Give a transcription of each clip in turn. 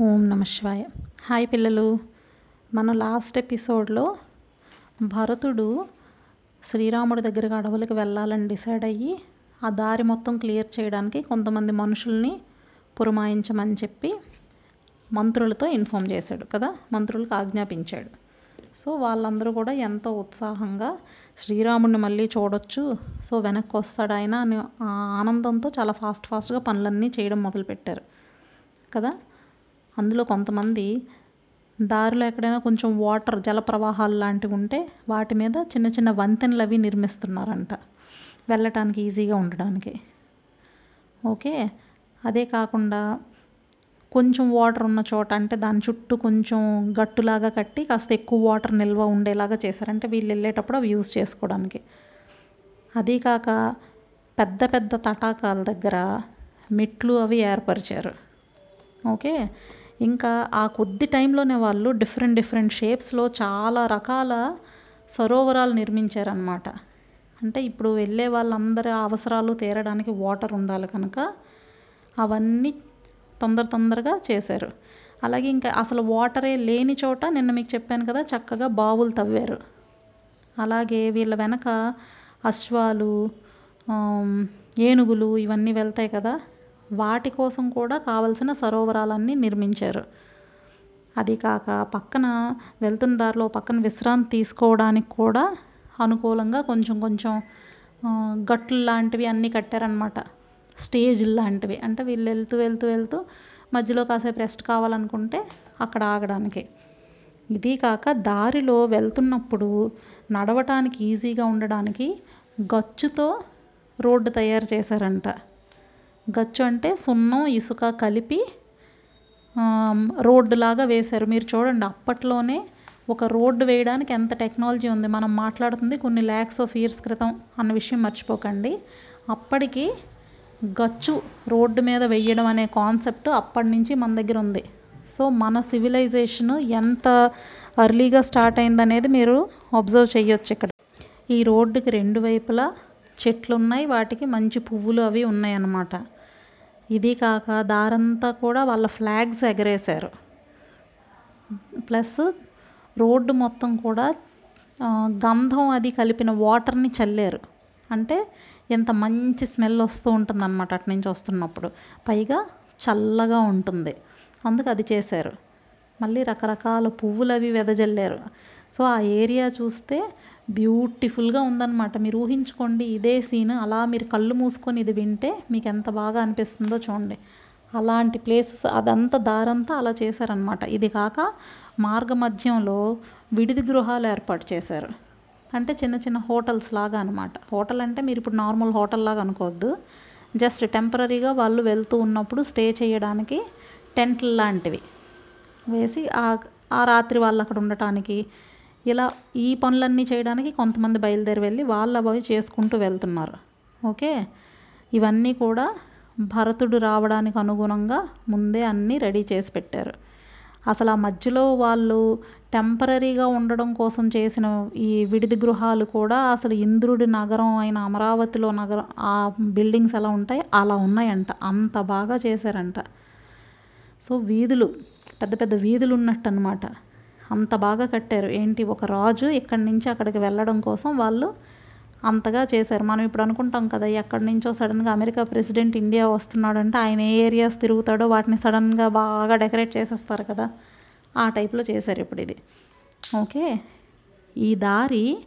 ఓం నమ శివాయ. హాయ్ పిల్లలు. మన లాస్ట్ ఎపిసోడ్లో భరతుడు శ్రీరాముడి దగ్గరకు అడవులకు వెళ్ళాలని డిసైడ్ అయ్యి ఆ దారి మొత్తం క్లియర్ చేయడానికి కొంతమంది మనుషుల్ని పురమాయించమని చెప్పి మంత్రులతో ఇన్ఫామ్ చేశాడు కదా? మంత్రులకు ఆజ్ఞాపించాడు. సో వాళ్ళందరూ కూడా ఎంతో ఉత్సాహంగా శ్రీరాముడిని మళ్ళీ చూడొచ్చు. సో వెనక్కి వస్తాడు ఆయన అని ఆ ఆనందంతో చాలా ఫాస్ట్ ఫాస్ట్గా పనులన్నీ చేయడం మొదలుపెట్టారు కదా? అందులో కొంతమంది దారిలో ఎక్కడైనా కొంచెం వాటర్ జల ప్రవాహాలు లాంటివి ఉంటే వాటి మీద చిన్న చిన్న వంతెనలు అవి నిర్మిస్తున్నారంట. వెళ్ళటానికి ఈజీగా ఉండడానికి. ఓకే? అదే కాకుండా కొంచెం వాటర్ ఉన్న చోట అంటే దాని చుట్టూ కొంచెం గట్టులాగా కట్టి కాస్త ఎక్కువ వాటర్ నిల్వ ఉండేలాగా చేశారంటే వీళ్ళు వెళ్ళేటప్పుడు అవి యూజ్ చేసుకోవడానికి. అదీ కాక పెద్ద పెద్ద తటాకాల దగ్గర మెట్లు అవి ఏర్పరిచారు. ఓకే? ఇంకా ఆ కొద్ది టైంలోనే వాళ్ళు డిఫరెంట్ డిఫరెంట్ షేప్స్లో చాలా రకాల సరోవరాలు నిర్మించారనమాట అంటే ఇప్పుడు వెళ్ళే వాళ్ళందరి అవసరాలు తీరడానికి వాటర్ ఉండాలి కనుక అవన్నీ తొందర తొందరగా చేశారు. అలాగే ఇంకా అసలు వాటరే లేని చోట నిన్న మీకు చెప్పాను కదా చక్కగా బావులు తవ్వారు. అలాగే వీళ్ళ వెనక అశ్వాలు ఏనుగులు ఇవన్నీ వెళ్తాయి కదా వాటి కోసం కూడా కావలసిన సరోవరాలన్నీ నిర్మించారు. అది కాక పక్కన వెళ్తున్న దారిలో పక్కన విశ్రాంతి తీసుకోవడానికి కూడా అనుకూలంగా కొంచెం కొంచెం గట్లు లాంటివి అన్నీ కట్టారనమాట స్టేజ్ లాంటివి. అంటే వీళ్ళు వెళ్తూ వెళ్తూ వెళ్తూ మధ్యలో కాసేపు రెస్ట్ కావాలనుకుంటే అక్కడ ఆగడానికి. ఇది కాక దారిలో వెళ్తున్నప్పుడు నడవటానికి ఈజీగా ఉండడానికి గచ్చుతో రోడ్డు తయారు చేశారంట. గచ్చు అంటే సున్నం ఇసుక కలిపి రోడ్డులాగా రోడ్డు లాగా వేశారు. మీరు చూడండి అప్పట్లోనే ఒక రోడ్డు వేయడానికి ఎంత టెక్నాలజీ ఉంది. మనం మాట్లాడుతుంది కొన్ని ల్యాక్స్ ఆఫ్ ఇయర్స్ క్రితం అన్న విషయం మర్చిపోకండి. అప్పటికి గచ్చు రోడ్డు మీద వెయ్యడం అనే కాన్సెప్ట్ అప్పటి నుంచి మన దగ్గర ఉంది. సో మన సివిలైజేషన్ ఎంత అర్లీగా స్టార్ట్ అయిందనేది మీరు అబ్జర్వ్ చేయొచ్చు ఇక్కడ. ఈ రోడ్డుకి రెండు వైపులా చెట్లు ఉన్నాయి వాటికి మంచి పువ్వులు అవి ఉన్నాయి ఇవి ఇది కాక దారంతా కూడా వాళ్ళ ఫ్లాగ్స్ ఎగరేశారు. ప్లస్ రోడ్డు మొత్తం కూడా గంధం అది కలిపిన వాటర్ని చల్లారు. అంటే ఎంత మంచి స్మెల్ వస్తూ ఉంటుంది అనమాట అటు నుంచి వస్తున్నప్పుడు. పైగా చల్లగా ఉంటుంది. అందుకు అది చేశారు. మళ్ళీ రకరకాల పువ్వులు అవి వెదజల్లారు. సో ఆ ఏరియా చూస్తే బ్యూటిఫుల్గా ఉందన్నమాట. మీరు ఊహించుకోండి ఇదే సీన్ అలా మీరు కళ్ళు మూసుకొని ఇది వింటే మీకు ఎంత బాగా అనిపిస్తుందో చూడండి. అలాంటి ప్లేసెస్ అదంతా దారంతా అలా చేశారనమాట ఇది కాక మార్గ మధ్యంలో విడిది గృహాలు ఏర్పాటు చేశారు. అంటే చిన్న చిన్న హోటల్స్ లాగా అనమాట హోటల్ అంటే మీరు ఇప్పుడు నార్మల్ హోటల్ లాగా అనుకోవద్దు. జస్ట్ టెంపరీగా వాళ్ళు వెళ్తూ ఉన్నప్పుడు స్టే చేయడానికి టెంట్లు లాంటివి వేసి ఆ ఆ రాత్రి వాళ్ళు అక్కడ ఉండటానికి ఇలా ఈ పనులన్నీ చేయడానికి కొంతమంది బయలుదేరి వెళ్ళి వాళ్ళు అవి చేసుకుంటూ వెళ్తున్నారు. ఓకే? ఇవన్నీ కూడా భరతుడు రావడానికి అనుగుణంగా ముందే అన్నీ రెడీ చేసి పెట్టారు. అసలు ఆ మధ్యలో వాళ్ళు టెంపరీగా ఉండడం కోసం చేసిన ఈ విడిది గృహాలు కూడా అసలు ఇంద్రుడి నగరం అయిన అమరావతిలో నగరం ఆ బిల్డింగ్స్ ఎలా ఉంటాయి? అలా ఉన్నాయంట. అంత బాగా చేశారంట. సో వీధులు పెద్ద పెద్ద వీధులు ఉన్నట్టు అనమాట అంత బాగా కట్టారు. ఏంటి? ఒక రాజు ఇక్కడి నుంచి అక్కడికి వెళ్ళడం కోసం వాళ్ళు అంతగా చేశారు. మనం ఇప్పుడు అనుకుంటాం కదా ఎక్కడి నుంచో సడన్గా అమెరికా ప్రెసిడెంట్ ఇండియా వస్తున్నాడంటే ఆయన ఏ ఏరియాస్ తిరుగుతాడో వాటిని సడన్గా బాగా డెకరేట్ చేసేస్తారు కదా. ఆ టైప్లో చేశారు ఇప్పుడు ఇది. ఓకే. ఈ దారి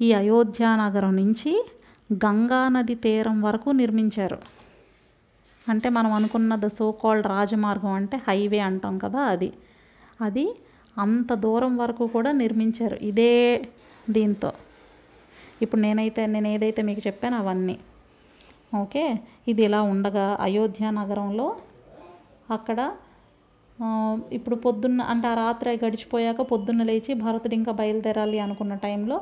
ఈ అయోధ్య నగరం నుంచి గంగా నది తీరం వరకు నిర్మించారు. అంటే మనం అనుకున్నది సో కాల్డ్ రాజమార్గం అంటే హైవే అంటాం కదా అది. అది అంత దూరం వరకు కూడా నిర్మించారు. ఇదే దీంతో. ఇప్పుడు నేనైతే నేను ఏదైతే మీకు చెప్పాను అవన్నీ. ఓకే? ఇది ఇలా ఉండగా అయోధ్య నగరంలో అక్కడ ఇప్పుడు పొద్దున్న అంటే ఆ రాత్రి గడిచిపోయాక పొద్దున్న లేచి భరతుడు ఇంకా బయలుదేరాలి అనుకున్న టైంలో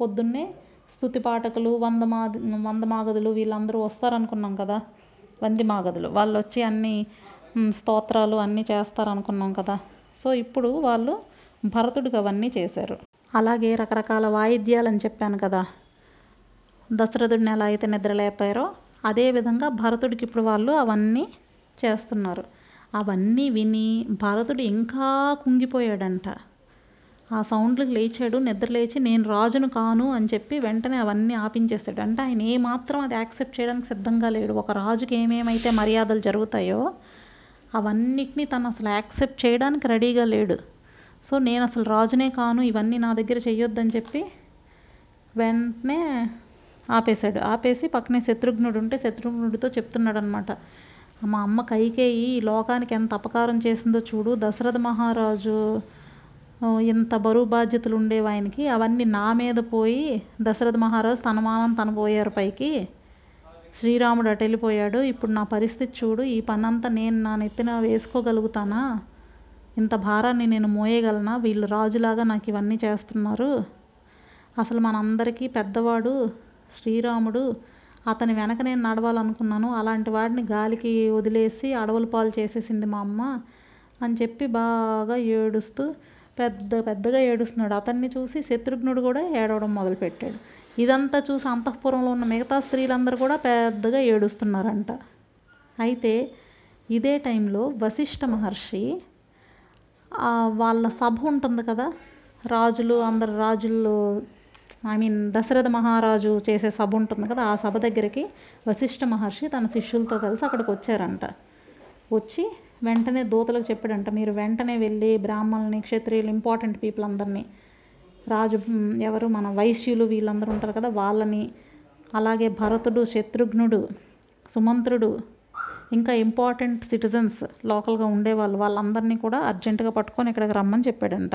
పొద్దున్నే స్తుతి పాఠకులు వంద మా వంద మాగదులు వీళ్ళందరూ వస్తారనుకున్నాం కదా. వంది మాగదులు. వాళ్ళు వచ్చి అన్ని స్తోత్రాలు అన్నీ చేస్తారనుకున్నాం కదా. సో ఇప్పుడు వాళ్ళు భరతుడికి అవన్నీ చేశారు. అలాగే రకరకాల వాయిద్యాలు అని చెప్పాను కదా. దశరథుడిని ఎలా అయితే నిద్రలేపారో అదేవిధంగా భరతుడికి ఇప్పుడు వాళ్ళు అవన్నీ చేస్తున్నారు. అవన్నీ విని భరతుడు ఇంకా కుంగిపోయాడంట. ఆ సౌండ్లకు లేచాడు నిద్ర లేచి నేను రాజును కాను అని చెప్పి వెంటనే అవన్నీ ఆపించేస్తాడు అంటే ఆయన ఏమాత్రం అది యాక్సెప్ట్ చేయడానికి సిద్ధంగా లేడు. ఒక రాజుకి ఏమేమైతే మర్యాదలు జరుగుతాయో అవన్నిటినీ తను అసలు యాక్సెప్ట్ చేయడానికి రెడీగా లేడు. సో నేను అసలు రాజునే కాను ఇవన్నీ నా దగ్గర చెయ్యొద్దని చెప్పి వెంటనే ఆపేశాడు. ఆపేసి పక్కనే శత్రుఘ్నుడు ఉంటే శత్రుఘ్నుడితో చెప్తున్నాడు అనమాట మా అమ్మ కైకేయి ఈ లోకానికి ఎంత అపకారం చేసిందో చూడు. దశరథ మహారాజు ఇంత బరువు బాధ్యతలు ఉండేవి ఆయనకి అవన్నీ నా మీద పోయి దశరథ మహారాజు తన మానం తన పోయారు పైకి. శ్రీరాముడు అటెళ్ళిపోయాడు ఇప్పుడు నా పరిస్థితి చూడు ఈ పనంతా నేను నా నెత్తిన వేసుకోగలుగుతానా? ఇంత భారాన్ని నేను మోయగలనా? వీళ్ళు రాజులాగా నాకు ఇవన్నీ చేస్తున్నారు. అసలు మనందరికీ పెద్దవాడు శ్రీరాముడు అతని వెనక నేను నడవాలనుకున్నాను. అలాంటి వాడిని గాలికి వదిలేసి అడవుల పాలు చేసేసింది మా అమ్మ అని చెప్పి బాగా ఏడుస్తూ పెద్ద పెద్దగా ఏడుస్తున్నాడు. అతన్ని చూసి శత్రుఘ్నుడు కూడా ఏడవడం మొదలుపెట్టాడు. ఇదంతా చూసి అంతఃపురంలో ఉన్న మిగతా స్త్రీలందరూ కూడా పెద్దగా ఏడుస్తున్నారంట. అయితే ఇదే టైంలో వశిష్ఠ మహర్షి వాళ్ళ సభ ఉంటుంది కదా రాజులు అందరు రాజులు ఐ మీన్ దశరథ మహారాజు చేసే సభ ఉంటుంది కదా ఆ సభ దగ్గరికి వశిష్ఠ మహర్షి తన శిష్యులతో కలిసి అక్కడికి వచ్చారంట. వచ్చి వెంటనే దూతలకు చెప్పాడంట మీరు వెంటనే వెళ్ళి బ్రాహ్మణుల్ని క్షత్రియులు ఇంపార్టెంట్ పీపుల్ అందరినీ రాజు ఎవరు? మన వైశ్యులు వీళ్ళందరూ ఉంటారు కదా వాళ్ళని. అలాగే భరతుడు శత్రుఘ్నుడు సుమంత్రుడు ఇంకా ఇంపార్టెంట్ సిటిజన్స్ లోకల్గా ఉండేవాళ్ళు వాళ్ళందరినీ కూడా అర్జెంటుగా పట్టుకొని ఇక్కడికి రమ్మని చెప్పాడంట.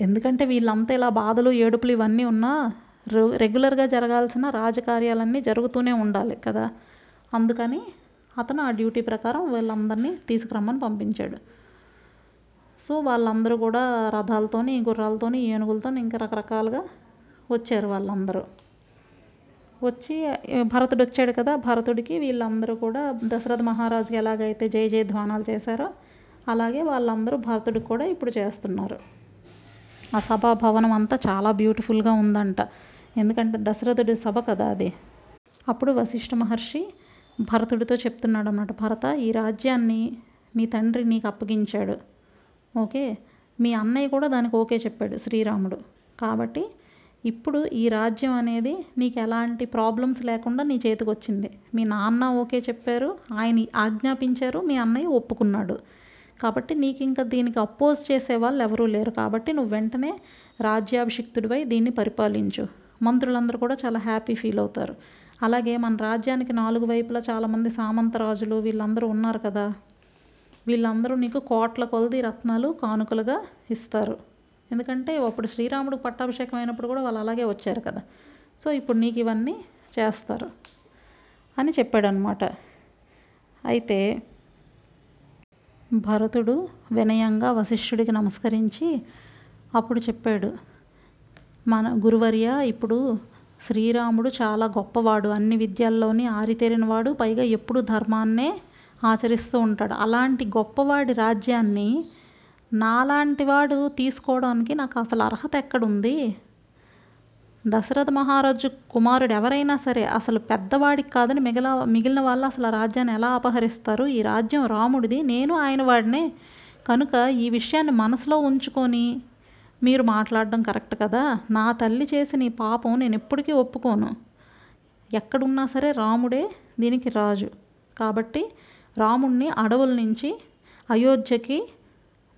ఎందుకంటే వీళ్ళంతా ఇలా బాధలు ఏడుపులు ఇవన్నీ ఉన్నా రెగ్యులర్గా జరగాల్సిన రాజకార్యాలన్నీ జరుగుతూనే ఉండాలి కదా. అందుకని అతను ఆ డ్యూటీ ప్రకారం వీళ్ళందరినీ తీసుకురమ్మని పంపించాడు. సో వాళ్ళందరూ కూడా రథాలతోని గుర్రాలతోని ఏనుగులతోని ఇంకా రకరకాలుగా వచ్చారు వాళ్ళందరూ. వచ్చి భరతుడు వచ్చాడు కదా భరతుడికి వీళ్ళందరూ కూడా దశరథ మహారాజుకి ఎలాగైతే జయ జయ ధ్వానాలు చేశారో అలాగే వాళ్ళందరూ భరతుడికి కూడా ఇప్పుడు చేస్తున్నారు. ఆ సభా భవనం అంతా చాలా బ్యూటిఫుల్గా ఉందంట. ఎందుకంటే దశరథుడి సభ కదా అది. అప్పుడు వశిష్ఠ మహర్షి భరతుడితో చెప్తున్నాడు అన్నమాట భరత ఈ రాజ్యాన్ని మీ తండ్రి నీకు అప్పగించాడు. ఓకే? మీ అన్నయ్య కూడా దానికి ఓకే చెప్పాడు శ్రీరాముడు. కాబట్టి ఇప్పుడు ఈ రాజ్యం అనేది నీకు ఎలాంటి ప్రాబ్లమ్స్ లేకుండా నీ చేతికి వచ్చింది. మీ నాన్న ఓకే చెప్పారు ఆయన ఆజ్ఞాపించారు మీ అన్నయ్య ఒప్పుకున్నాడు. కాబట్టి నీకు ఇంకా దీనికి అపోజ్ చేసే వాళ్ళు ఎవరూ లేరు. కాబట్టి నువ్వు వెంటనే రాజ్యాభిషిక్తుడిపై దీన్ని పరిపాలించు. మంత్రులందరూ కూడా చాలా హ్యాపీ ఫీల్ అవుతారు. అలాగే మన రాజ్యానికి నాలుగు వైపులా చాలామంది సామంత రాజులు వీళ్ళందరూ ఉన్నారు కదా. వీళ్ళందరూ నీకు కోట్ల కొలది రత్నాలు కానుకలుగా ఇస్తారు. ఎందుకంటే అప్పుడు శ్రీరాముడు పట్టాభిషేకం అయినప్పుడు కూడా వాళ్ళు అలాగే వచ్చారు కదా. సో ఇప్పుడు నీకు ఇవన్నీ చేస్తారు అని చెప్పాడనమాట అయితే భరతుడు వినయంగా వశిష్ఠుడికి నమస్కరించి అప్పుడు చెప్పాడు మన గురువర్య ఇప్పుడు శ్రీరాముడు చాలా గొప్పవాడు. అన్ని విద్యల్లోని ఆరితేరినవాడు. పైగా ఎప్పుడు ధర్మాన్నే ఆచరిస్తూ ఉంటాడు. అలాంటి గొప్పవాడి రాజ్యాన్ని నాలాంటి వాడు తీసుకోవడానికి నాకు అసలు అర్హత ఎక్కడుంది? దశరథ మహారాజు కుమారుడు ఎవరైనా సరే అసలు పెద్దవాడికి కాదని మిగిలిన మిగిలిన వాళ్ళు అసలు ఆ రాజ్యాన్ని ఎలా అపహరిస్తారు? ఈ రాజ్యం రాముడిది నేను ఆయన వాడినే. కనుక ఈ విషయాన్ని మనసులో ఉంచుకొని మీరు మాట్లాడడం కరెక్ట్ కదా? నా తల్లి చేసిన ఈ పాపం నేను ఎప్పటికీ ఒప్పుకోను. ఎక్కడున్నా సరే రాముడే దీనికి రాజు. కాబట్టి రాముణ్ణి అడవుల నుంచి అయోధ్యకి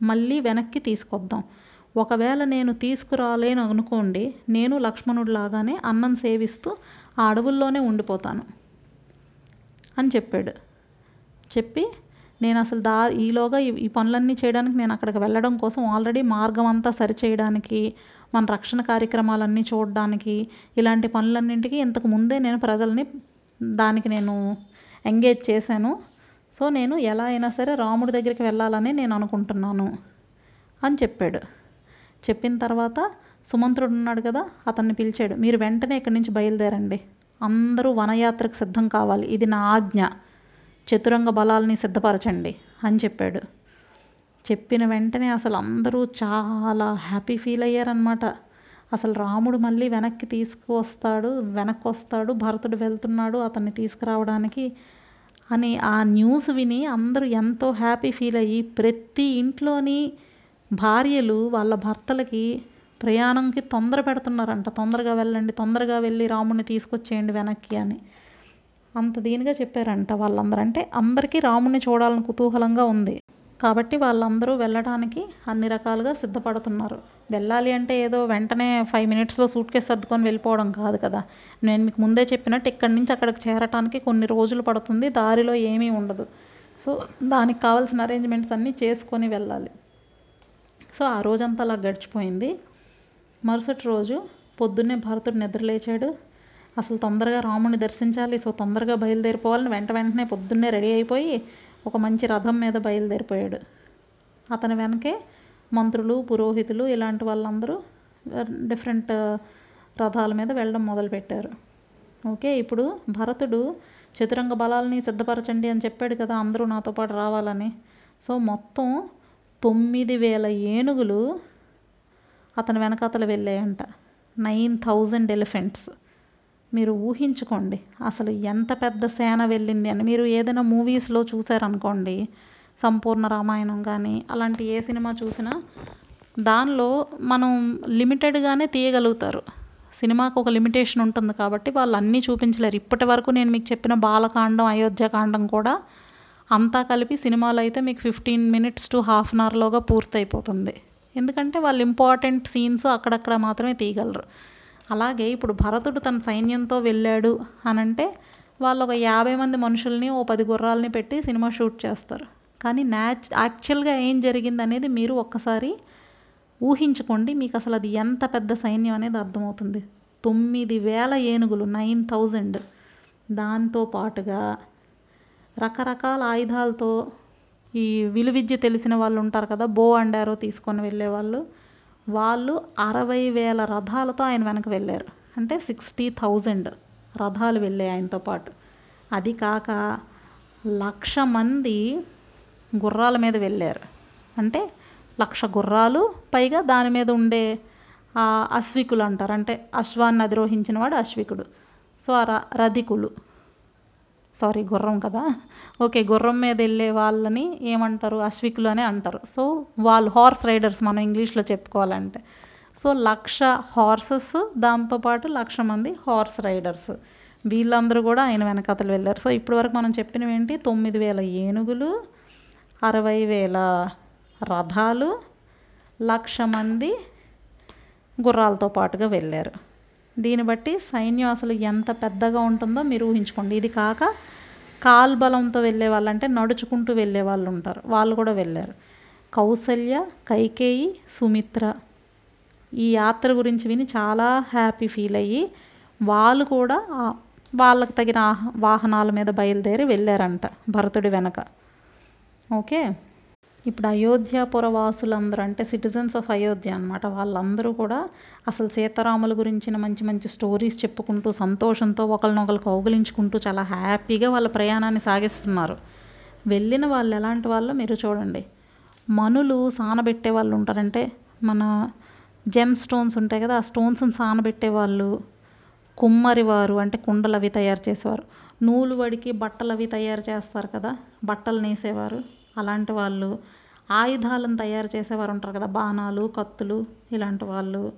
మళ్ళీ వెనక్కి తీసుకొద్దాం. ఒకవేళ నేను తీసుకురాలేను అనుకోండి నేను లక్ష్మణుడు లాగానే అన్నం సేవిస్తూ ఆ అడవుల్లోనే ఉండిపోతాను అని చెప్పాడు. చెప్పి నేను అసలు దా ఈలోగా ఈ- ఈ పనులన్నీ చేయడానికి నేను అక్కడికి వెళ్ళడం కోసం ఆల్రెడీ మార్గం అంతా సరిచేయడానికి మన రక్షణ కార్యక్రమాలన్నీ చూడడానికి ఇలాంటి పనులన్నింటికి ఇంతకు ముందే నేను ప్రజల్ని దానికి నేను ఎంగేజ్ చేశాను. సో నేను ఎలా అయినా సరే రాముడి దగ్గరికి వెళ్ళాలని నేను అనుకుంటున్నాను అని చెప్పాడు. చెప్పిన తర్వాత సుమంత్రుడు ఉన్నాడు కదా అతన్ని పిలిచాడు మీరు వెంటనే ఇక్కడి నుంచి బయలుదేరండి. అందరూ వనయాత్రకు సిద్ధం కావాలి ఇది నా ఆజ్ఞ చతురంగ బలాల్ని సిద్ధపరచండి అని చెప్పాడు. చెప్పిన వెంటనే అసలు అందరూ చాలా హ్యాపీ ఫీల్ అయ్యారనమాట అసలు రాముడు మళ్ళీ వెనక్కి తీసుకువస్తాడు వెనక్కి వస్తాడు భరతుడు వెళ్తున్నాడు అతన్ని తీసుకురావడానికి. అని ఆ న్యూస్ విని అందరూ ఎంతో హ్యాపీ ఫీల్ అయ్యి ప్రతి ఇంట్లోని భార్యలు వాళ్ళ భర్తలకి ప్రయాణంకి తొందర పెడుతున్నారంట. తొందరగా వెళ్ళండి తొందరగా వెళ్ళి రాముడిని తీసుకొచ్చేయండి వెనక్కి అని. అంత దీనిగా చెప్పారంట వాళ్ళందరూ. అంటే అందరికీ రాముడిని చూడాలని కుతూహలంగా ఉంది. కాబట్టి వాళ్ళందరూ వెళ్ళడానికి అన్ని రకాలుగా సిద్ధపడుతున్నారు. వెళ్ళాలి అంటే ఏదో వెంటనే ఫైవ్ మినిట్స్లో సూట్ కేసు సర్దుకొని వెళ్ళిపోవడం కాదు కదా. నేను మీకు ముందే చెప్పినట్టు ఇక్కడి నుంచి అక్కడికి చేరటానికి కొన్ని రోజులు పడుతుంది దారిలో ఏమీ ఉండదు. సో దానికి కావాల్సిన అరేంజ్మెంట్స్ అన్నీ చేసుకొని వెళ్ళాలి. సో ఆ రోజంతా అలా గడిచిపోయింది. మరుసటి రోజు పొద్దున్నే భరతుడు నిద్రలేచాడు అసలు తొందరగా రాముని దర్శించాలి. సో తొందరగా బయలుదేరిపోవాలని వెంట వెంటనే పొద్దున్నే రెడీ అయిపోయి ఒక మంచి రథం మీద బయలుదేరిపోయాడు. అతని వెనకే మంత్రులు పురోహితులు ఇలాంటి వాళ్ళందరూ డిఫరెంట్ రథాల మీద వెళ్ళడం మొదలుపెట్టారు. ఓకే ఇప్పుడు భరతుడు చతురంగ బలాలని సిద్ధపరచండి అని చెప్పాడు కదా అందరూ నాతో పాటు రావాలని. సో మొత్తం తొమ్మిది వేల ఏనుగులు అతని వెనకాతల వెళ్ళాయంట. Nine thousand elephants. మీరు ఊహించుకోండి అసలు ఎంత పెద్ద సేన వెళ్ళింది అని. మీరు ఏదైనా మూవీస్లో చూసారనుకోండి సంపూర్ణ రామాయణం కానీ అలాంటి ఏ సినిమా చూసినా దానిలో మనం లిమిటెడ్గానే తీయగలుగుతారు. సినిమాకు ఒక లిమిటేషన్ ఉంటుంది కాబట్టి వాళ్ళు అన్నీ చూపించలేరు. ఇప్పటి వరకు నేను మీకు చెప్పిన బాలకాండం అయోధ్యకాండం కూడా అంతా కలిపి సినిమాలో అయితే మీకు fifteen minutes to half an అవర్లోగా పూర్తయిపోతుంది. ఎందుకంటే వాళ్ళు ఇంపార్టెంట్ సీన్స్ అక్కడక్కడ మాత్రమే తీయగలరు. అలాగే ఇప్పుడు భరతుడు తన సైన్యంతో వెళ్ళాడు అని అంటే వాళ్ళు ఒక యాభై మంది మనుషుల్ని ఓ పది గుర్రాలని పెట్టి సినిమా షూట్ చేస్తారు. కానీ న్యాచ్ యాక్చువల్గా ఏం జరిగింది అనేది మీరు ఒక్కసారి ఊహించుకోండి. మీకు అసలు అది ఎంత పెద్ద సైన్యం అనేది అర్థమవుతుంది. తొమ్మిది వేల ఏనుగులు నైన్ థౌజండ్ దాంతో పాటుగా రకరకాల ఆయుధాలతో ఈ విలువిద్య తెలిసిన వాళ్ళు ఉంటారు కదా బో అండ్ ఆరో తీసుకొని వెళ్ళేవాళ్ళు. వాళ్ళు అరవై వేల రథాలతో ఆయన వెనక వెళ్ళారు. అంటే సిక్స్టీ థౌజండ్ రథాలు వెళ్ళాయి ఆయనతో పాటు. అది కాక లక్ష మంది గుర్రాల మీద వెళ్ళారు. అంటే లక్ష గుర్రాలు పైగా దాని మీద ఉండే అశ్వికులు అంటారు. అంటే అశ్వాన్ని అధిరోహించిన వాడు అశ్వికుడు. సో ఆ ర- రధికులు. సారీ గుర్రం కదా. ఓకే గుర్రం మీద వెళ్ళే వాళ్ళని ఏమంటారు? అశ్వికులు అని అంటారు. సో వాళ్ళు హార్స్ రైడర్స్ మనం ఇంగ్లీష్లో చెప్పుకోవాలంటే. సో లక్ష హార్సెస్ దాంతోపాటు లక్ష మంది హార్స్ రైడర్స్. వీళ్ళందరూ కూడా ఆయన వెనకతలు వెళ్ళారు. సో ఇప్పటివరకు మనం చెప్పినవి ఏంటి? తొమ్మిది వేల ఏనుగులు అరవై వేల రథాలు లక్ష మంది గుర్రాలతో పాటుగా వెళ్ళారు. దీన్ని బట్టి సైన్యం అసలు ఎంత పెద్దగా ఉంటుందో మీరు ఊహించుకోండి. ఇది కాక కాల్బలంతో వెళ్ళే వాళ్ళు అంటే నడుచుకుంటూ వెళ్ళే వాళ్ళు ఉంటారు. వాళ్ళు కూడా వెళ్ళారు. కౌసల్య కైకేయి సుమిత్ర ఈ యాత్ర గురించి విని చాలా హ్యాపీ ఫీల్ అయ్యి వాళ్ళు కూడా వాళ్ళకు వాళ్ళకి తగిన వాహనాల మీద బయలుదేరి వెళ్ళారంట భరతుడి వెనక. ఓకే. ఇప్పుడు అయోధ్యాపుర వాసులందరూ అంటే సిటిజన్స్ ఆఫ్ అయోధ్య అనమాట వాళ్ళందరూ కూడా అసలు సీతారాముల గురించిన మంచి మంచి స్టోరీస్ చెప్పుకుంటూ సంతోషంతో ఒకరినొకరు కౌగిలించుకుంటూ చాలా హ్యాపీగా వాళ్ళ ప్రయాణాన్ని సాగిస్తున్నారు. వెళ్ళిన వాళ్ళు ఎలాంటి వాళ్ళో మీరు చూడండి. మనులు సానబెట్టే వాళ్ళు ఉంటారంటే మన జెమ్ స్టోన్స్ ఉంటాయి కదా ఆ స్టోన్స్ని సానబెట్టే వాళ్ళు కుమ్మరి వారు అంటే కుండలు అవి తయారు చేసేవారు. నూలు వడికి బట్టలు అవి తయారు చేస్తారు కదా బట్టలు నేసేవారు. అలాంటి వాళ్ళు. ఆయుధాలను తయారు చేసేవారు ఉంటారు కదా బాణాలు కత్తులు ఇలాంటి వాళ్ళు.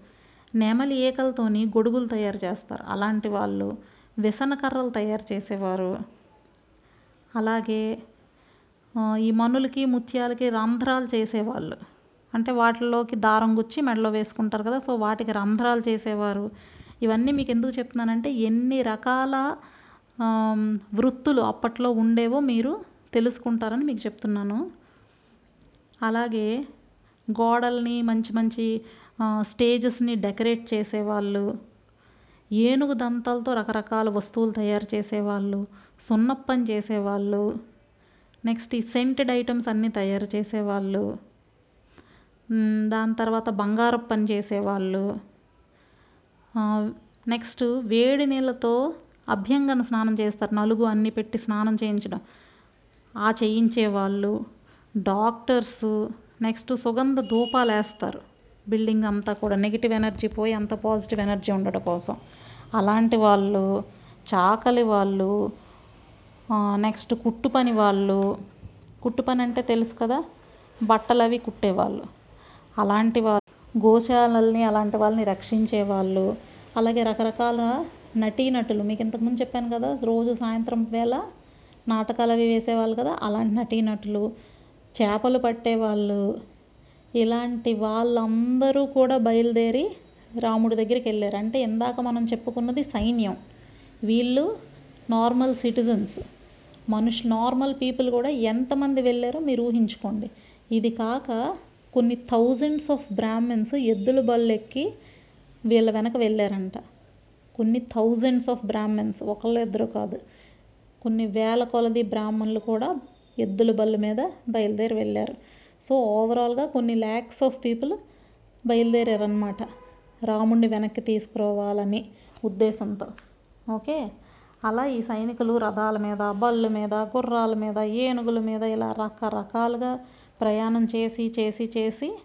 నెమలి ఏకలతోని గొడుగులు తయారు చేస్తారు. అలాంటి వాళ్ళు వ్యసన కర్రలు తయారు చేసేవారు. అలాగే ఈ మనులకి ముత్యాలకి రంధ్రాలు చేసేవాళ్ళు. అంటే వాటిల్లోకి దారం గుచ్చి మెడలో వేసుకుంటారు కదా సో వాటికి రంధ్రాలు చేసేవారు. ఇవన్నీ మీకు ఎందుకు చెప్తున్నానంటే ఎన్ని రకాల వృత్తులు అప్పట్లో ఉండేవో మీరు తెలుసుకుంటారని మీకు చెప్తున్నాను. అలాగే గోడల్ని మంచి మంచి స్టేజెస్ని డెకరేట్ చేసేవాళ్ళు ఏనుగు దంతాలతో రకరకాల వస్తువులు తయారు చేసేవాళ్ళు సున్నప్పని చేసేవాళ్ళు నెక్స్ట్ ఈ సెంటెడ్ ఐటమ్స్ అన్నీ తయారు చేసేవాళ్ళు దాని తర్వాత బంగారపు పని చేసేవాళ్ళు నెక్స్ట్ వేడి నీళ్ళతో అభ్యంగన స్నానం చేస్తారు. నలుగు అన్నీ పెట్టి స్నానం చేయించడం. ఆ చేయించే వాళ్ళు డాక్టర్స్ నెక్స్ట్ సుగంధ ధూపాలు వేస్తారు బిల్డింగ్ అంతా కూడా నెగిటివ్ ఎనర్జీ పోయి అంత పాజిటివ్ ఎనర్జీ ఉండడం కోసం. అలాంటి వాళ్ళు చాకలి వాళ్ళు నెక్స్ట్ కుట్టు పని వాళ్ళు కుట్టు పని అంటే తెలుసు కదా? బట్టలు అవి కుట్టేవాళ్ళు. అలాంటి వాళ్ళు గోశాలల్ని అలాంటి వాళ్ళని రక్షించే వాళ్ళు అలాగే రకరకాల నటీనటులు. మీకు ఇంతకుముందు చెప్పాను కదా రోజు సాయంత్రం వేళ నాటకాలు అవి వేసేవాళ్ళు కదా అలాంటి నటీనటులు చేపలు పట్టేవాళ్ళు. ఇలాంటి వాళ్ళందరూ కూడా బయలుదేరి రాముడి దగ్గరికి వెళ్ళారు. అంటే ఇందాక మనం చెప్పుకున్నది సైన్యం. వీళ్ళు నార్మల్ సిటిజన్స్. మనుషు నార్మల్ పీపుల్ కూడా ఎంతమంది వెళ్ళారో మీరు ఊహించుకోండి. ఇది కాక కొన్ని థౌజండ్స్ ఆఫ్ బ్రాహ్మిన్స్ ఎద్దుల బళ్ళెక్కి వీళ్ళ వెనక వెళ్ళారంట. కొన్ని థౌజండ్స్ ఆఫ్ బ్రాహ్మిన్స్ ఒకళ్ళు ఇద్దరు కాదు. కొన్ని వేల కొలది బ్రాహ్మణులు కూడా ఎద్దుల బళ్ళ మీద బయలుదేరి వెళ్ళారు. సో ఓవరాల్గా కొన్ని ల్యాక్స్ ఆఫ్ పీపుల్ బయలుదేరారనమాట రాముణ్ణి వెనక్కి తీసుకురావాలని ఉద్దేశంతో. ఓకే? అలా ఈ సైనికులు రథాల మీద బళ్ళు మీద గుర్రాల మీద ఏనుగుల మీద ఇలా రకరకాలుగా ప్రయాణం చేసి చేసి చేసి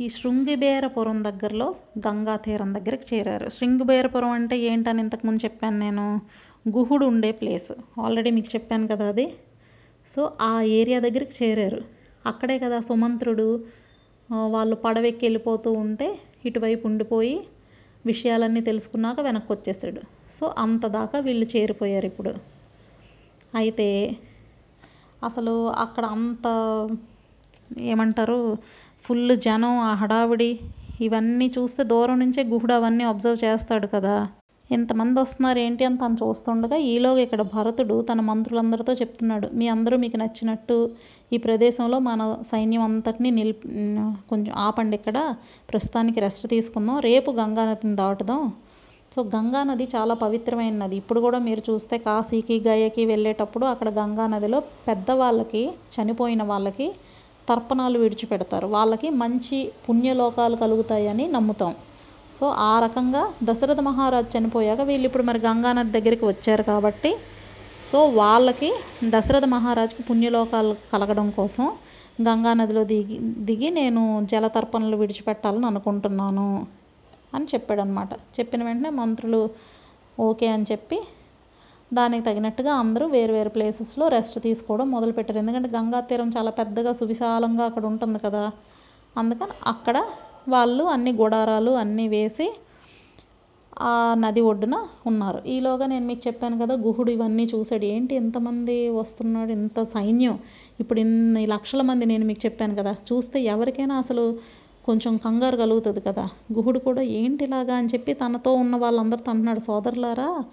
ఈ శృంగిబేరపురం దగ్గరలో గంగా తీరం దగ్గరికి చేరారు. శృంగిబేరపురం అంటే ఏంటని ఇంతకుముందు చెప్పాను నేను. గుహుడు ఉండే ప్లేస్. ఆల్రెడీ మీకు చెప్పాను కదా అది. సో ఆ ఏరియా దగ్గరికి చేరారు. అక్కడే కదా సుమంత్రుడు వాళ్ళు పడవెక్కి వెళ్ళిపోతూ ఉంటే ఇటువైపు ఉండిపోయి విషయాలన్నీ తెలుసుకున్నాక వెనక్కి వచ్చేసాడు సో అంత దాకా వీళ్ళు చేరిపోయారు ఇప్పుడు. అయితే అసలు అక్కడ అంత ఏమంటారు ఫుల్ జనం ఆ హడావిడి ఇవన్నీ చూస్తే దూరం నుంచే గుహుడు అవన్నీ అబ్జర్వ్ చేస్తాడు కదా. ఇంతమంది వస్తున్నారు ఏంటి అని తను చూస్తుండగా ఈలోగా ఇక్కడ భరతుడు తన మంత్రులందరితో చెప్తున్నాడు మీ అందరూ మీకు నచ్చినట్టు ఈ ప్రదేశంలో మన సైన్యం అంతటిని నిల్ కొంచెం ఆపండి ఇక్కడ ప్రస్తుతానికి రెస్ట్ తీసుకుందాం రేపు గంగా నదిని దాటుదాం. సో గంగా నది చాలా పవిత్రమైన నది. ఇప్పుడు కూడా మీరు చూస్తే కాశీకి గయకి వెళ్ళేటప్పుడు అక్కడ గంగా నదిలో పెద్దవాళ్ళకి చనిపోయిన వాళ్ళకి తర్పణాలు విడిచిపెడతారు. వాళ్ళకి మంచి పుణ్యలోకాలు కలుగుతాయని నమ్ముతాం. సో ఆ రకంగా దశరథ మహారాజు చనిపోయాక వీళ్ళు ఇప్పుడు మరి గంగా నది దగ్గరికి వచ్చారు కాబట్టి సో వాళ్ళకి దశరథ మహారాజుకి పుణ్యలోకాలు కలగడం కోసం గంగా నదిలో దిగి దిగి నేను జలతర్పణలు విడిచిపెట్టాలని అనుకుంటున్నాను అని చెప్పాడనమాట. చెప్పిన వెంటనే మంత్రులు ఓకే అని చెప్పి దానికి తగినట్టుగా అందరూ వేరు వేరు ప్లేసెస్లో రెస్ట్ తీసుకోవడం మొదలుపెట్టారు. ఎందుకంటే గంగా తీరం చాలా పెద్దగా సువిశాలంగా అక్కడ ఉంటుంది కదా. అందుకని అక్కడ వాళ్ళు అన్ని గుడారాలు అన్నీ వేసి ఆ నది ఒడ్డున ఉన్నారు. ఈలోగా నేను మీకు చెప్పాను కదా గుహుడు ఇవన్నీ చూశాడు. ఏంటి ఎంతమంది వస్తున్నాడు ఇంత సైన్యం? ఇప్పుడు ఇన్ని లక్షల మంది నేను మీకు చెప్పాను కదా చూస్తే ఎవరికైనా అసలు కొంచెం కంగారు కలుగుతుంది కదా. గుహుడు కూడా ఏంటి ఇలాగా అని చెప్పి తనతో ఉన్న వాళ్ళందరితో అంటున్నాడు సోదరులారా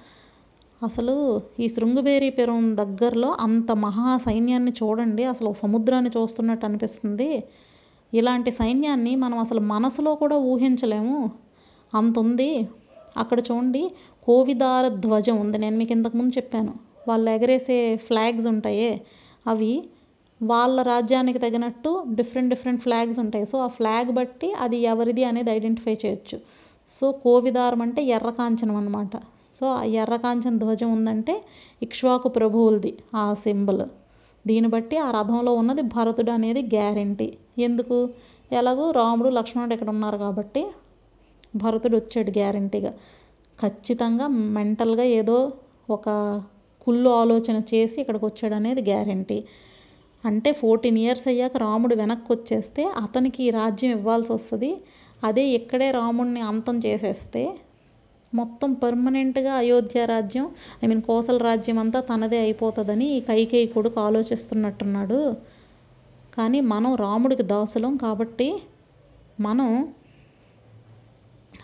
అసలు ఈ శృంగబేరీపురం దగ్గరలో అంత మహా సైన్యాన్ని చూడండి అసలు సముద్రాన్ని చూస్తున్నట్టు అనిపిస్తుంది. ఇలాంటి సైన్యాన్ని మనం అసలు మనసులో కూడా ఊహించలేము. అంత ఉంది అక్కడ చూడండి కోవిదార ధ్వజం ఉంది. నేను మీకు ఇంతకుముందు చెప్పాను. వాళ్ళు ఎగరేసే ఫ్లాగ్స్ ఉంటాయే. అవి వాళ్ళ రాజ్యానికి తగినట్టు డిఫరెంట్ డిఫరెంట్ ఫ్లాగ్స్ ఉంటాయి. సో ఆ ఫ్లాగ్ బట్టి అది ఎవరిది అనేది ఐడెంటిఫై చేయొచ్చు. సో కోవిదారం అంటే ఎర్ర కాంచనం అనమాట సో ఆ ఎర్ర కాంచన ధ్వజం ఉందంటే ఇక్ష్వాకు ప్రభువులది ఆ సింబల్. దీన్ని బట్టి ఆ రథంలో ఉన్నది భరతుడు అనేది గ్యారంటీ. ఎందుకు? ఎలాగో రాముడు లక్ష్మణుడు ఇక్కడ ఉన్నారు కాబట్టి భరతుడు వచ్చాడు గ్యారంటీగా. ఖచ్చితంగా మెంటల్గా ఏదో ఒక కుళ్ళు ఆలోచన చేసి ఇక్కడికి వచ్చాడు అనేది గ్యారంటీ. అంటే ఫోర్టీన్ ఇయర్స్ అయ్యాక రాముడు వెనక్కి వచ్చేస్తే అతనికి ఈ రాజ్యం ఇవ్వాల్సి వస్తుంది. అదే ఇక్కడే రాముడిని అంతం చేసేస్తే మొత్తం పర్మనెంట్గా అయోధ్య రాజ్యం ఐ మీన్ కోసల రాజ్యం అంతా తనదే అయిపోతుందని ఈ కైకేయి కొడుకు ఆలోచిస్తున్నట్టున్నాడు. కానీ మనం రాముడికి దాసులం కాబట్టి మనం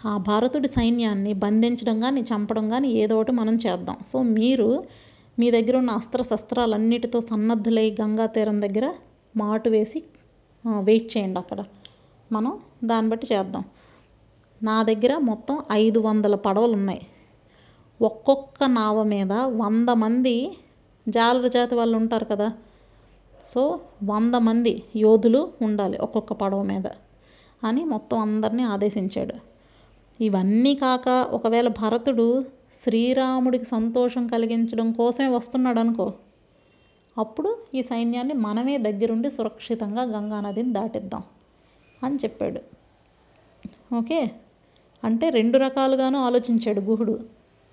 ఆ భారతుడి సైన్యాన్ని బంధించడం కానీ చంపడం కానీ ఏదో ఒకటి మనం చేద్దాం. సో మీరు మీ దగ్గర ఉన్న అస్త్ర శస్త్రాలన్నిటితో సన్నద్ధులై గంగా తీరం దగ్గర మాటు వేసి వెయిట్ చేయండి అక్కడ. మనం దాన్ని బట్టి చేద్దాం. నా దగ్గర మొత్తం ఐదు వందల పడవలు ఉన్నాయి ఒక్కొక్క నావ మీద వంద మంది జాలర జాతి వాళ్ళు ఉంటారు కదా. సో వంద మంది యోధులు ఉండాలి ఒక్కొక్క పడవ మీద అని మొత్తం అందరినీ ఆదేశించాడు. ఇవన్నీ కాక ఒకవేళ భరతుడు శ్రీరాముడికి సంతోషం కలిగించడం కోసమే వస్తున్నాడు అనుకో అప్పుడు ఈ సైన్యాన్ని మనమే దగ్గరుండి సురక్షితంగా గంగా నదిని దాటిద్దాం అని చెప్పాడు. ఓకే? అంటే రెండు రకాలుగానూ ఆలోచించాడు గుహుడు.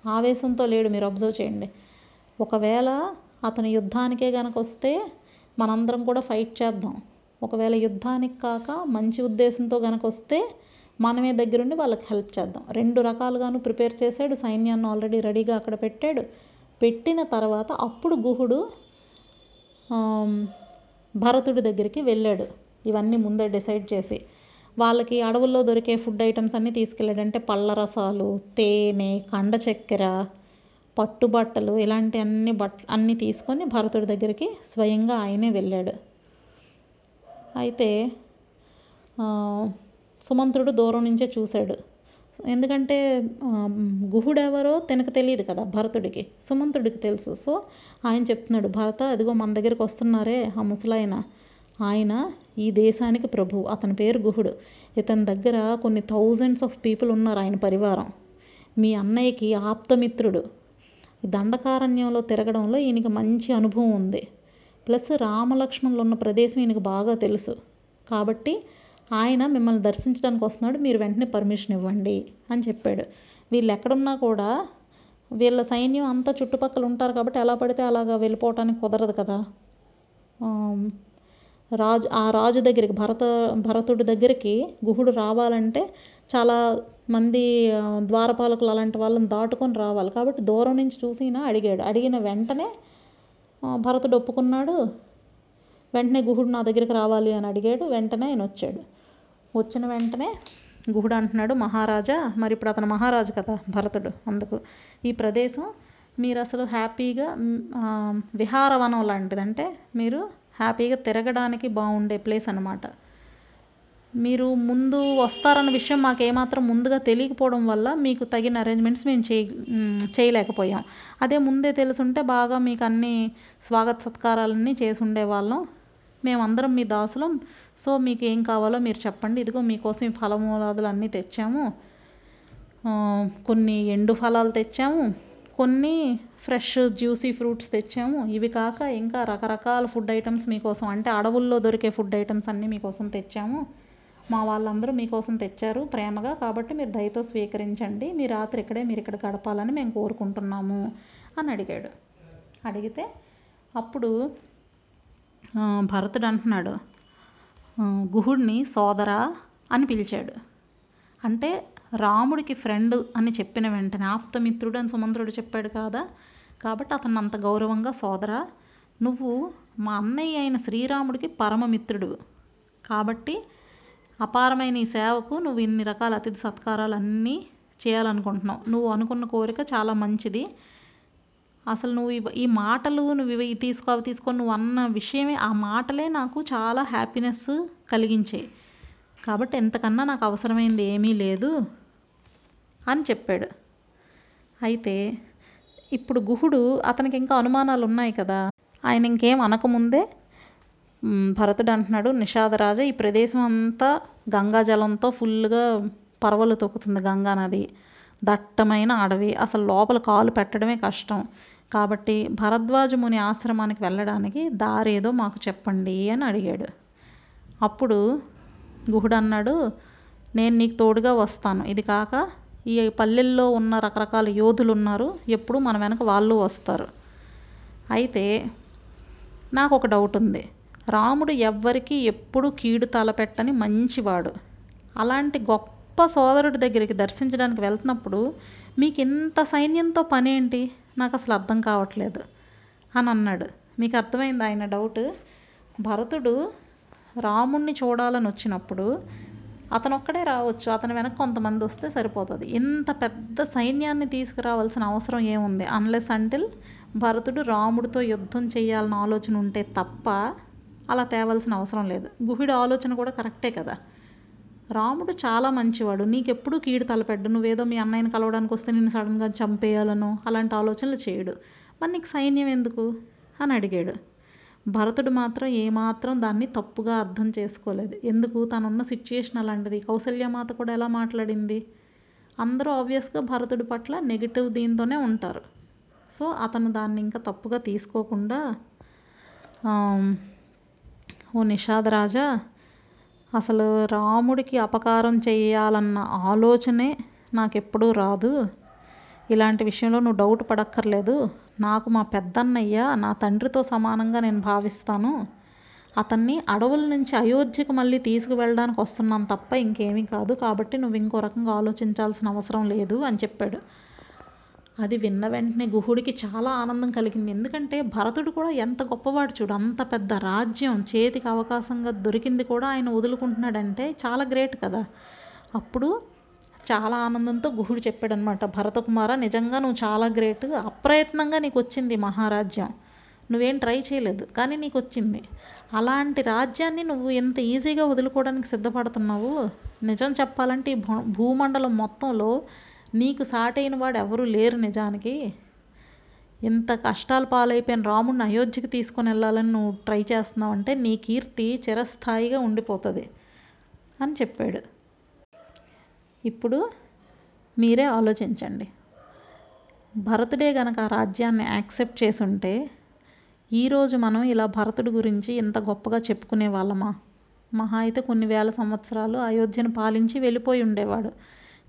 ఆవేశంతో లేడు మీరు అబ్జర్వ్ చేయండి. ఒకవేళ అతను యుద్ధానికే కనుక వస్తే మనందరం కూడా ఫైట్ చేద్దాం. ఒకవేళ యుద్ధానికి కాక మంచి ఉద్దేశంతో కనుక వస్తే మనమే దగ్గరుండి వాళ్ళకి హెల్ప్ చేద్దాం. రెండు రకాలుగాను ప్రిపేర్ చేశాడు సైన్యాన్ని ఆల్రెడీ రెడీగా అక్కడ పెట్టాడు. పెట్టిన తర్వాత అప్పుడు గుహుడు భరతుడి దగ్గరికి వెళ్ళాడు. ఇవన్నీ ముందే డిసైడ్ చేసి. వాళ్ళకి అడవుల్లో దొరికే ఫుడ్ ఐటమ్స్ అన్నీ తీసుకెళ్ళాడంటే పళ్ళ రసాలు తేనె కండ చక్కెర పట్టుబట్టలు ఇలాంటి అన్ని బట్ అన్నీ తీసుకొని భరతుడి దగ్గరికి స్వయంగా ఆయనే వెళ్ళాడు. అయితే సుమంత్రుడు దూరం నుంచే చూశాడు. ఎందుకంటే గుహుడెవరో గుహుడు ఎవరో తనకు తెలియదు కదా భరతుడికి. సుమంత్రుడికి తెలుసు. సో ఆయన చెప్తున్నాడు భరత అదిగో మన దగ్గరికి వస్తున్నారే ఆ ముసలాయన. ఆయన ఈ దేశానికి ప్రభు అతని పేరు గుహుడు. ఇతని దగ్గర కొన్ని థౌజండ్స్ ఆఫ్ పీపుల్ ఉన్నారు ఆయన పరివారం. మీ అన్నయ్యకి ఆప్తమిత్రుడు. దండకారణ్యంలో తిరగడంలో ఈయనకి మంచి అనుభవం ఉంది. ప్లస్ రామలక్ష్మణులు ఉన్న ప్రదేశం ఈయనకు బాగా తెలుసు. కాబట్టి ఆయన మిమ్మల్ని దర్శించడానికి వస్తున్నాడు. మీరు వెంటనే పర్మిషన్ ఇవ్వండి అని చెప్పాడు. వీళ్ళు ఎక్కడున్నా కూడా వీళ్ళ సైన్యం అంతా చుట్టుపక్కల ఉంటారు కాబట్టి ఎలా పడితే అలాగా వెళ్ళిపోవటానికి కుదరదు కదా. రాజు ఆ రాజు దగ్గరికి భరత భరతుడి దగ్గరికి గుహుడు రావాలంటే చాలా మంది ద్వారపాలకులు అలాంటి వాళ్ళని దాటుకొని రావాలి. కాబట్టి దూరం నుంచి చూసి అడిగాడు. అడిగిన వెంటనే భరతుడు ఒప్పుకున్నాడు. వెంటనే గుహుడు నా దగ్గరికి రావాలి అని అడిగాడు. వెంటనే ఆయన వచ్చాడు. వచ్చిన వెంటనే గుహుడు అంటున్నాడు మహారాజా మరి ఇప్పుడు అతను మహారాజు కదా భరతుడు. అందుకు ఈ ప్రదేశం మీరు అసలు హ్యాపీగా విహారవనం లాంటిది అంటే మీరు హ్యాపీగా తిరగడానికి బాగుండే ప్లేస్ అనమాట మీరు ముందు వస్తారన్న విషయం మాకు ఏమాత్రం ముందుగా తెలియకపోవడం వల్ల మీకు తగిన అరేంజ్మెంట్స్ మేము చేయ చేయలేకపోయాం. అదే ముందే తెలుసుంటే బాగా మీకు అన్ని స్వాగత సత్కారాలన్నీ చేసి ఉండేవాళ్ళం మేమందరం మీ దాసులం. సో మీకు ఏం కావాలో మీరు చెప్పండి. ఇదిగో మీకోసం ఈ ఫలమూలాదులు అన్నీ తెచ్చాము కొన్ని ఎండు ఫలాలు తెచ్చాము. కొన్ని ఫ్రెష్ జ్యూసీ ఫ్రూట్స్ తెచ్చాము. ఇవి కాక ఇంకా రకరకాల ఫుడ్ ఐటమ్స్ మీకోసం అంటే అడవుల్లో దొరికే ఫుడ్ ఐటమ్స్ అన్నీ మీకోసం తెచ్చాము. మా వాళ్ళందరూ మీకోసం తెచ్చారు ప్రేమగా. కాబట్టి మీరు దయతో స్వీకరించండి. మీ రాత్రి ఇక్కడే మీరు ఇక్కడ గడపాలని మేము కోరుకుంటున్నాము అని అడిగాడు. అడిగితే అప్పుడు భరతుడు అంటున్నాడు గుహుడిని సోదరా అని పిలిచాడు. అంటే రాముడికి ఫ్రెండ్ అని చెప్పిన వెంటనే ఆప్తమిత్రుడు అని సుమంత్రుడు చెప్పాడు కాదా. కాబట్టి అతను అంత గౌరవంగా సోదరా నువ్వు మా అన్నయ్య అయిన శ్రీరాముడికి పరమమిత్రుడు. కాబట్టి అపారమైన ఈ సేవకు నువ్వు ఇన్ని రకాల అతిథి సత్కారాలు అన్నీ చేయాలనుకుంటున్నావు. నువ్వు అనుకున్న కోరిక చాలా మంచిది. అసలు నువ్వు ఈ మాటలు నువ్వు ఇవి తీసుకో అవి తీసుకో నువ్వు అన్న విషయమే ఆ మాటలే నాకు చాలా హ్యాపీనెస్ కలిగించాయి. కాబట్టి ఎంతకన్నా నాకు అవసరమైంది ఏమీ లేదు. అని చెప్పాడు. అయితే ఇప్పుడు గుహుడు అతనికి ఇంకా అనుమానాలు ఉన్నాయి కదా. ఆయన ఇంకేం అనకముందే భరతుడు అంటున్నాడు నిషాదరాజ ఈ ప్రదేశం అంతా గంగా జలంతో ఫుల్గా పరవలు తొక్కుతుంది గంగా నది. దట్టమైన అడవి. అసలు లోపల కాలు పెట్టడమే కష్టం. కాబట్టి భరద్వాజ ముని ఆశ్రమానికి వెళ్ళడానికి దారేదో మాకు చెప్పండి అని అడిగాడు. అప్పుడు గుహుడు అన్నాడు నేను నీకు తోడుగా వస్తాను. ఇది కాక ఈ పల్లెల్లో ఉన్న రకరకాల యోధులు ఉన్నారు. ఎప్పుడు మన వెనక వాళ్ళు వస్తారు. అయితే నాకు ఒక డౌట్ ఉంది. రాముడు ఎవ్వరికీ ఎప్పుడు కీడు తలపెట్టని మంచివాడు. అలాంటి గొప్ప సోదరుడి దగ్గరికి దర్శించడానికి వెళ్తున్నప్పుడు మీకు ఇంత సైన్యంతో పనేంటి? నాకు అసలు అర్థం కావట్లేదు అని అన్నాడు. మీకు అర్థమైంది ఆయన డౌట్ భరతుడు రాముణ్ణి చూడాలని వచ్చినప్పుడు అతను ఒక్కడే రావచ్చు అతని వెనక కొంతమంది వస్తే సరిపోతుంది. ఇంత పెద్ద సైన్యాన్ని తీసుకురావాల్సిన అవసరం ఏముంది? అన్లెస్ అంటిల్ భరతుడు రాముడితో యుద్ధం చేయాలన్న ఆలోచన ఉంటే తప్ప అలా తేవాల్సిన అవసరం లేదు. గుహుడి ఆలోచన కూడా కరెక్టే కదా. రాముడు చాలా మంచివాడు. నీకెప్పుడు కీడు తలపెడ్డు నువ్వేదో మీ అన్నయ్యని కలవడానికి వస్తే నేను సడన్గా చంపేయాలను అలాంటి ఆలోచనలు చేయడు. మరి నీకు సైన్యం ఎందుకు? అని అడిగాడు. భరతుడు మాత్రం ఏమాత్రం దాన్ని తప్పుగా అర్థం చేసుకోలేదు. ఎందుకు? తనున్న సిచ్యుయేషన్ అలాంటిది. కౌసల్యమాత కూడా ఎలా మాట్లాడింది? అందరూ ఆబ్వియస్గా భరతుడి పట్ల నెగిటివ్ దీంతోనే ఉంటారు. సో అతను దాన్ని ఇంకా తప్పుగా తీసుకోకుండా ఓ నిషాద్ రాజా అసలు రాముడికి అపకారం చేయాలన్న ఆలోచనే నాకెప్పుడూ రాదు. ఇలాంటి విషయంలో నువ్వు డౌట్ పడక్కర్లేదు. నాకు మా పెద్దన్నయ్య నా తండ్రితో సమానంగా నేను భావిస్తాను. అతన్ని అడవుల నుంచి అయోధ్యకు మళ్ళీ తీసుకువెళ్ళడానికి వస్తున్నాను తప్ప ఇంకేమీ కాదు. కాబట్టి నువ్వు ఇంకో రకంగా ఆలోచించాల్సిన అవసరం లేదు అని చెప్పాడు. అది విన్న వెంటనే గుహుడికి చాలా ఆనందం కలిగింది. ఎందుకంటే భరతుడు కూడా ఎంత గొప్పవాడు చూడు అంత పెద్ద రాజ్యం చేతికి అవకాశంగా దొరికింది కూడా ఆయన వదులుకుంటున్నాడంటే చాలా గ్రేట్ కదా. అప్పుడు చాలా ఆనందంతో గుహుడు చెప్పాడనమాట భరతకుమార నిజంగా నువ్వు చాలా గ్రేట్. అప్రయత్నంగా నీకు వచ్చింది మహారాజ్యం. నువ్వేం ట్రై చేయలేదు కానీ నీకు వచ్చింది. అలాంటి రాజ్యాన్ని నువ్వు ఎంత ఈజీగా వదులుకోవడానికి సిద్ధపడుతున్నావు? నిజం చెప్పాలంటే ఈ భూమండలం మొత్తంలో నీకు సాటైన వాడు ఎవరు లేరు నిజానికి. ఇంత కష్టాలు పాలైపోయిన రాముడిని అయోధ్యకి తీసుకొని వెళ్ళాలని నువ్వు ట్రై చేస్తున్నావు అంటే నీ కీర్తి చిరస్థాయిగా ఉండిపోతుంది అని చెప్పాడు. ఇప్పుడు మీరే ఆలోచించండి. భరతుడే గనక ఆ రాజ్యాన్ని యాక్సెప్ట్ చేసి ఉంటే ఈరోజు మనం ఇలా భరతుడి గురించి ఇంత గొప్పగా చెప్పుకునే వాళ్ళమా? మహా అయితే కొన్ని వేల సంవత్సరాలు అయోధ్యను పాలించి వెళ్ళిపోయి ఉండేవాడు.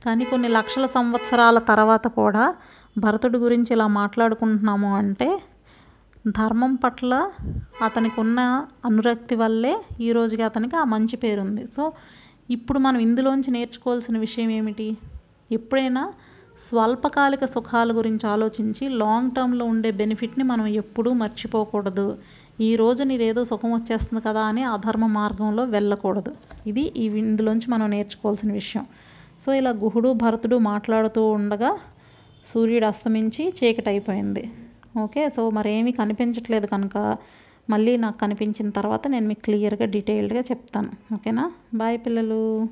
కానీ కొన్ని లక్షల సంవత్సరాల తర్వాత కూడా భరతుడి గురించి ఇలా మాట్లాడుకుంటున్నాము అంటే ధర్మం పట్ల అతనికి ఉన్న అనురక్తి వల్లే ఈ రోజుకి అతనికి ఆ మంచి పేరుంది. సో ఇప్పుడు మనం ఇందులోంచి నేర్చుకోవాల్సిన విషయం ఏమిటి? ఎప్పుడైనా స్వల్పకాలిక సుఖాల గురించి ఆలోచించి లాంగ్ టర్మ్లో ఉండే బెనిఫిట్ని మనం ఎప్పుడూ మర్చిపోకూడదు. ఈ రోజు నీదేదో సుఖం వచ్చేస్తుంది కదా అని అధర్మ మార్గంలో వెళ్ళకూడదు. ఇది ఈ ఇందులోంచి మనం నేర్చుకోవాల్సిన విషయం. సో ఇలా గుహుడు భరతుడు మాట్లాడుతూ ఉండగా సూర్యుడు అస్తమించి చీకటి అయిపోయింది ఓకే సో మరేమీ కనిపించట్లేదు కనుక మళ్ళీ నాకు కనిపించిన తర్వాత నేను మీకు క్లియర్గా డీటెయిల్డ్గా చెప్తాను. ఓకేనా? బాయ్ పిల్లలు.